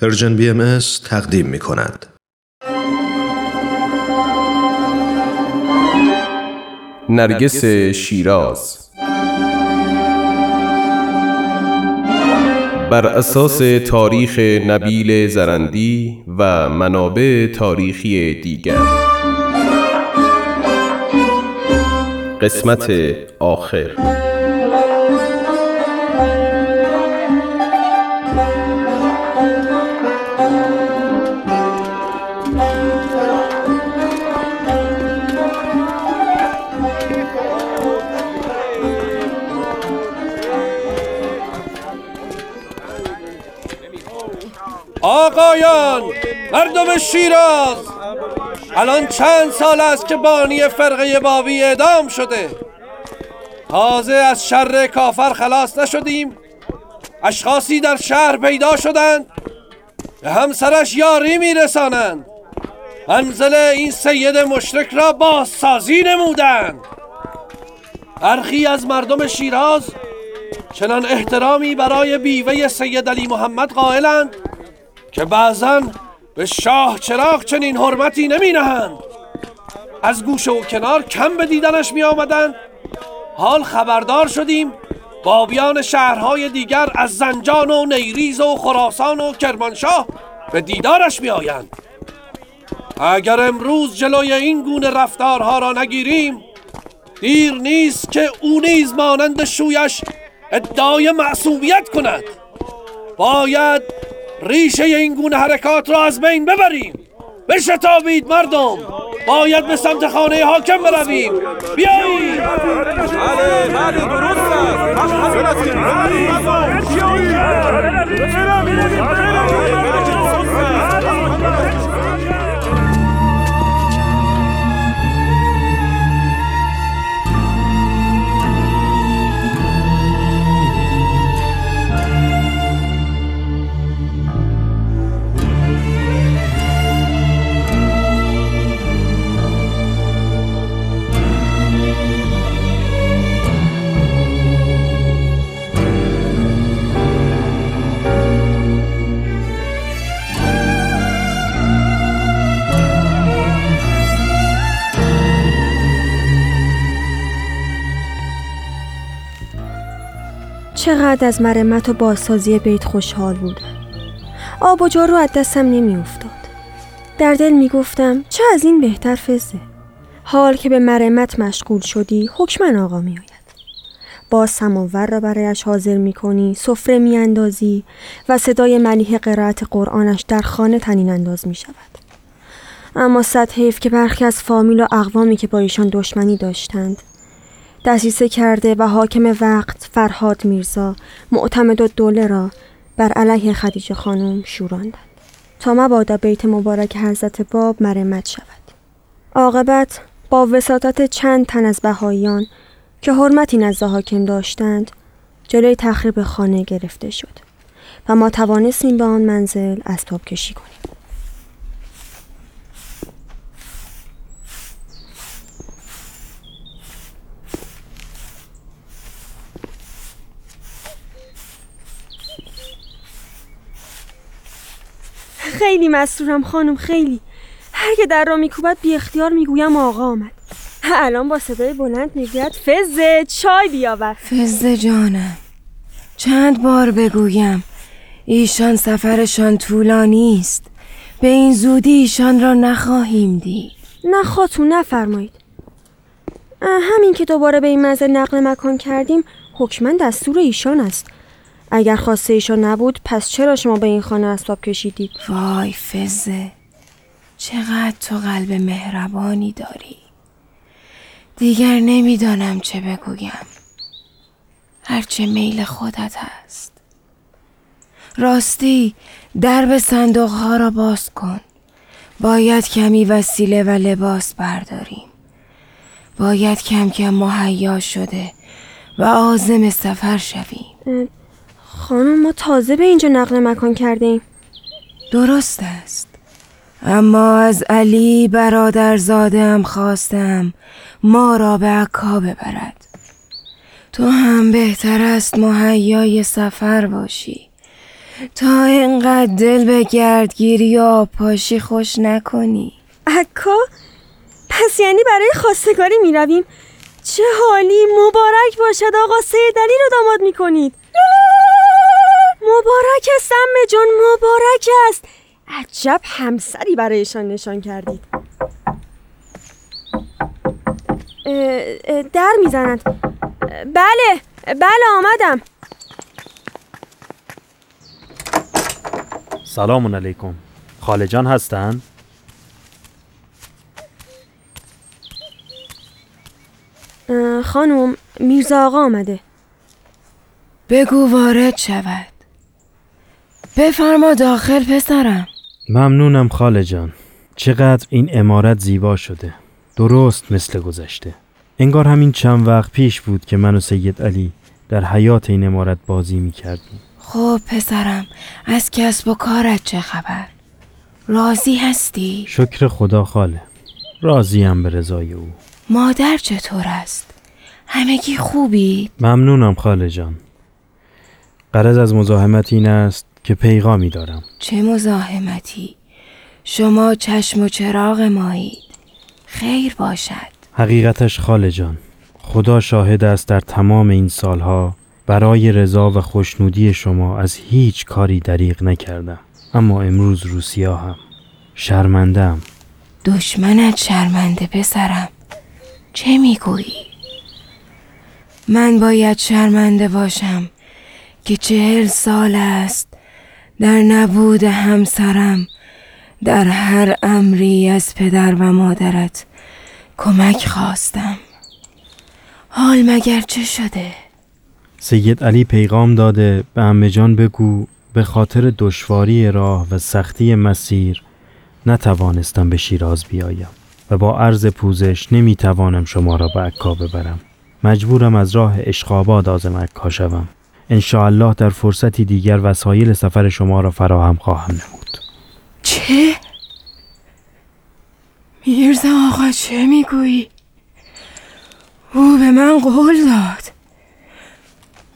پرژن بی ام تقدیم می کند. نرگس شیراز. بر اساس تاریخ نبیل زرندی و منابع تاریخی دیگر. قسمت آخر. آقایان مردم شیراز الان چند سال است که بانی فرقه بابی اعدام شده. تازه از شر کافر خلاص نشدیم. اشخاصی در شهر پیدا شدند. به همسرش یاری میرسانند. منزل این سید مشرک را بازسازی نمودند. برخی از مردم شیراز چنان احترامی برای بیوه سید علی محمد قائلند. که بعضا به شاه چراغ چنین حرمتی نمی نهند از گوشه و کنار کم به دیدنش می آمدند حال خبردار شدیم بابیان شهرهای دیگر از زنجان و نیریز و خراسان و کرمانشاه به دیدارش می آیند اگر امروز جلوی این گونه رفتارها را نگیریم دیر نیست که او نیز مانند شویش ادعای معصومیت کند. باید ریشه این گونه حرکات را از بین ببریم. بشتابید مردم. باید به سمت خانه حاکم برویم. بیایید. بله چقدر از مرمت و بازسازی بیت خوشحال بودم. آب و جارو از دستم نمی افتاد در دل می گفتم چه از این بهتر فزه حال که به مرمت مشغول شدی حکمن آقا می آید با سماور را برایش حاضر می کنی سفره می اندازی و صدای ملیح قرائت قرآنش در خانه تنین انداز می شود اما صد حیف که برخی از فامیل و اقوامی که با ایشان دشمنی داشتند دسیسه کرده و حاکم وقت فرهاد میرزا معتمد و دوله را بر علیه خدیجه خانم شوراندند تا مبادا بیت مبارک حضرت باب مرمت شود. عاقبت با وساطت چند تن از بهاییان که حرمتی نزد حاکم داشتند جلوی تخریب خانه گرفته شد و ما توانستیم به آن منزل اسباب کشی کنیم. خیلی مسرورم خانم خیلی. هر که در را میکوبد بی اختیار می‌گویم آقا آمد. الان با صدای بلند می‌گوید فزه چای بیاور. فزه جانم. چند بار بگویم ایشان سفرشان طولانی است. به این زودی ایشان را نخواهیم دید. نه خاتون نفرمایید. همین که دوباره به این منزل نقل مکان کردیم حکما دستور ایشان است. اگر خواسته ایشان نبود پس چرا شما به این خانه اسباب کشیدید؟ وای فزه. چقدر تو قلب مهربانی داری. دیگر نمی‌دانم چه بگویم. هرچه میل خودت هست. راستی درب صندوق ها را باز کن. باید کمی وسیله و لباس برداریم. باید کم کم مهیا شده و آزم سفر شویم. خانم ما تازه به اینجا نقل مکان کرده ایم درست است. اما از علی برادرزاده هم خواستم ما را به عکا ببرد. تو هم بهتر است مهیای سفر باشی. تا اینقدر دل به گردگیری و پاشی خوش نکنی. عکا؟ پس یعنی برای خواستگاری می رویم چه حالی مبارک باشد آقا سید علی رو داماد می کنید مبارک است امه جان مبارک است. عجب همسری برایشان نشان کردید. اه، اه، در می‌زنند. بله بله آمدم. سلام علیکم. خاله جان هستن؟ خانم میرزا آقا آمده. بگو وارد شود. بفرما داخل پسرم. ممنونم خاله جان. چقدر این امارت زیبا شده. درست مثل گذشته. انگار همین چند وقت پیش بود که من و سید علی در حیات این امارت بازی می کردیم خب پسرم از کسب و کارت چه خبر؟ راضی هستی؟ شکر خدا خاله. راضیم به رضای او. مادر چطور است؟ همگی خوبی ممنونم خاله جان. قرض از مزاحمت این است که پیغامی دارم. چه مزاحمتی. شما چشم و چراغ مایید. خیر باشد. حقیقتش خاله جان. خدا شاهد است در تمام این سالها برای رضا و خوشنودی شما از هیچ کاری دریغ نکردم. اما امروز روسیا هم شرمندم دشمنت شرمنده پسرم. چه می‌گویی؟ من باید شرمنده باشم که چهل سال است در نبود همسرم در هر امری از پدر و مادرت کمک خواستم. حال مگر چه شده؟ سید علی پیغام داده به امه جان بگو به خاطر دشواری راه و سختی مسیر نتوانستم به شیراز بیایم و با عرض پوزش نمی‌توانم شما را به عکا ببرم. مجبورم از راه اشقاباد آزم عکا شوم. الله در فرصتی دیگر وسایل سفر شما را فراهم خواهم نمود چه؟ میرزا آقا چه می‌گویی؟ او به من قول داد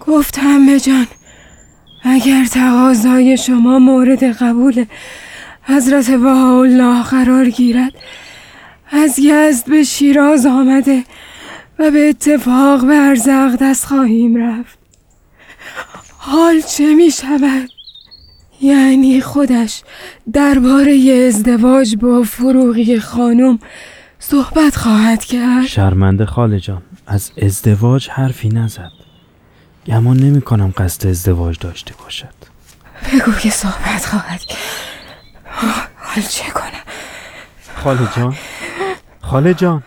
گفت همه جان اگر تقاضای شما مورد قبول حضرت بهاءالله قرار گیرد از یزد به شیراز آمده و به اتفاق به ارزق دست خواهیم رفت حال چه می شود؟ یعنی خودش درباره ازدواج با فروغی خانم صحبت خواهد کرد؟ شرمنده خاله جان از ازدواج حرفی نزد. گمان نمی کنم قصد ازدواج داشته باشد. بگو که صحبت خواهد کرد. حال چه کنم؟ خاله جان خاله جان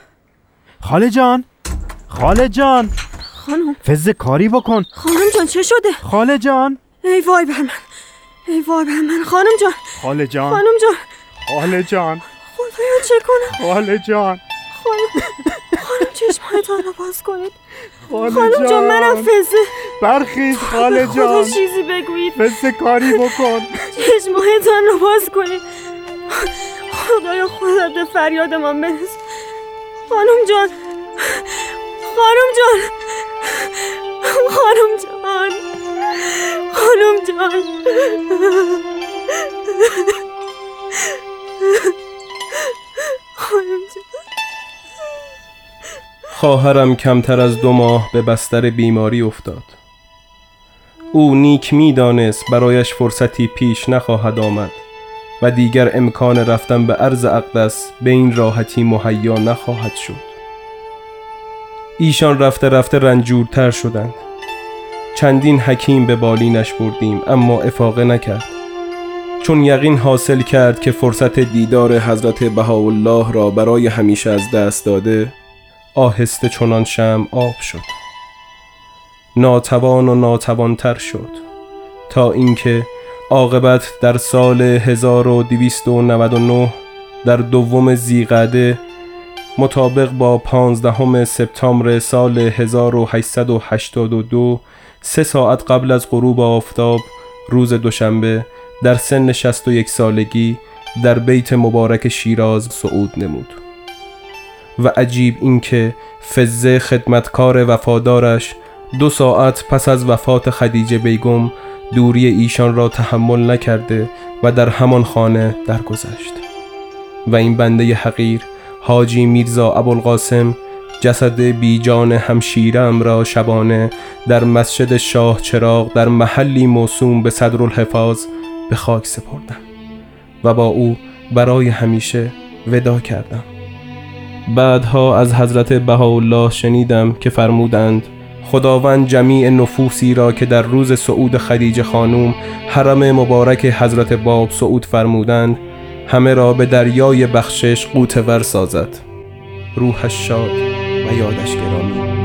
خاله جان خاله جان. خانم. فز کاری بکن. خانم جان چه شده؟ خاله جان. ای وای بر من. ای وای بر من. خانم جان. خاله جان. خانم جان. خاله جان. خدایا چه کنم؟ خاله جان. خانم خانم چشمهایتان رو باز کنید. خاله خانم جان منم فزه. برخیز خاله خدا چیزی بگویید. فز کاری بکن. چشمهایتان رو باز کنید. خدایا خودت به فریاد من برس خانم جان. خانم جان. خانم جان. خانم جان. خانم جان. خواهرم کمتر از دو ماه به بستر بیماری افتاد. او نیک می‌دانست برایش فرصتی پیش نخواهد آمد و دیگر امکان رفتن به عرض اقدس به این راحتی مهیا نخواهد شد. ایشان رفته رفته رنجورتر شدند. چندین حکیم به بالینش بردیم اما افاقه نکرد. چون یقین حاصل کرد که فرصت دیدار حضرت بهاءالله را برای همیشه از دست داده آهسته چنان شم آب شد. ناتوان و ناتوانتر شد تا اینکه عاقبت در سال 1299 در دوم زیقعده مطابق با پانزدهم سپتامبر سال 1882 سه ساعت قبل از غروب آفتاب روز دوشنبه در سن 61 سالگی در بیت مبارک شیراز صعود نمود. و عجیب اینکه فزه خدمتکار وفادارش دو ساعت پس از وفات خدیجه بیگم دوری ایشان را تحمل نکرده و در همان خانه درگذشت. و این بنده حقیر حاجی میرزا ابوالقاسم جسد بیجان همشیرم را شبانه در مسجد شاه چراغ در محلی موسوم به صدرالحفاظ به خاک سپردم و با او برای همیشه ودا کردم. بعدها از حضرت بهاءالله شنیدم که فرمودند خداوند جمیع نفوسی را که در روز صعود خدیجه خانوم حرم مبارک حضرت باب صعود فرمودند همه را به دریای بخشش قوتور سازد. روحش شاد و یادش گرامی.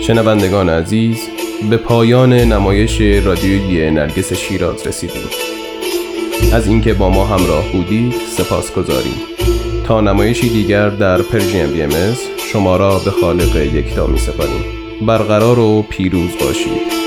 شنوندگان عزیز به پایان نمایش رادیویی نرگس شیراز رسیدیم. از اینکه با ما همراه بودید سپاس گذاریم تا نمایشی دیگر در پرژیم بی ام شما را به خالق یکتا می سپاریم برقرار و پیروز باشید.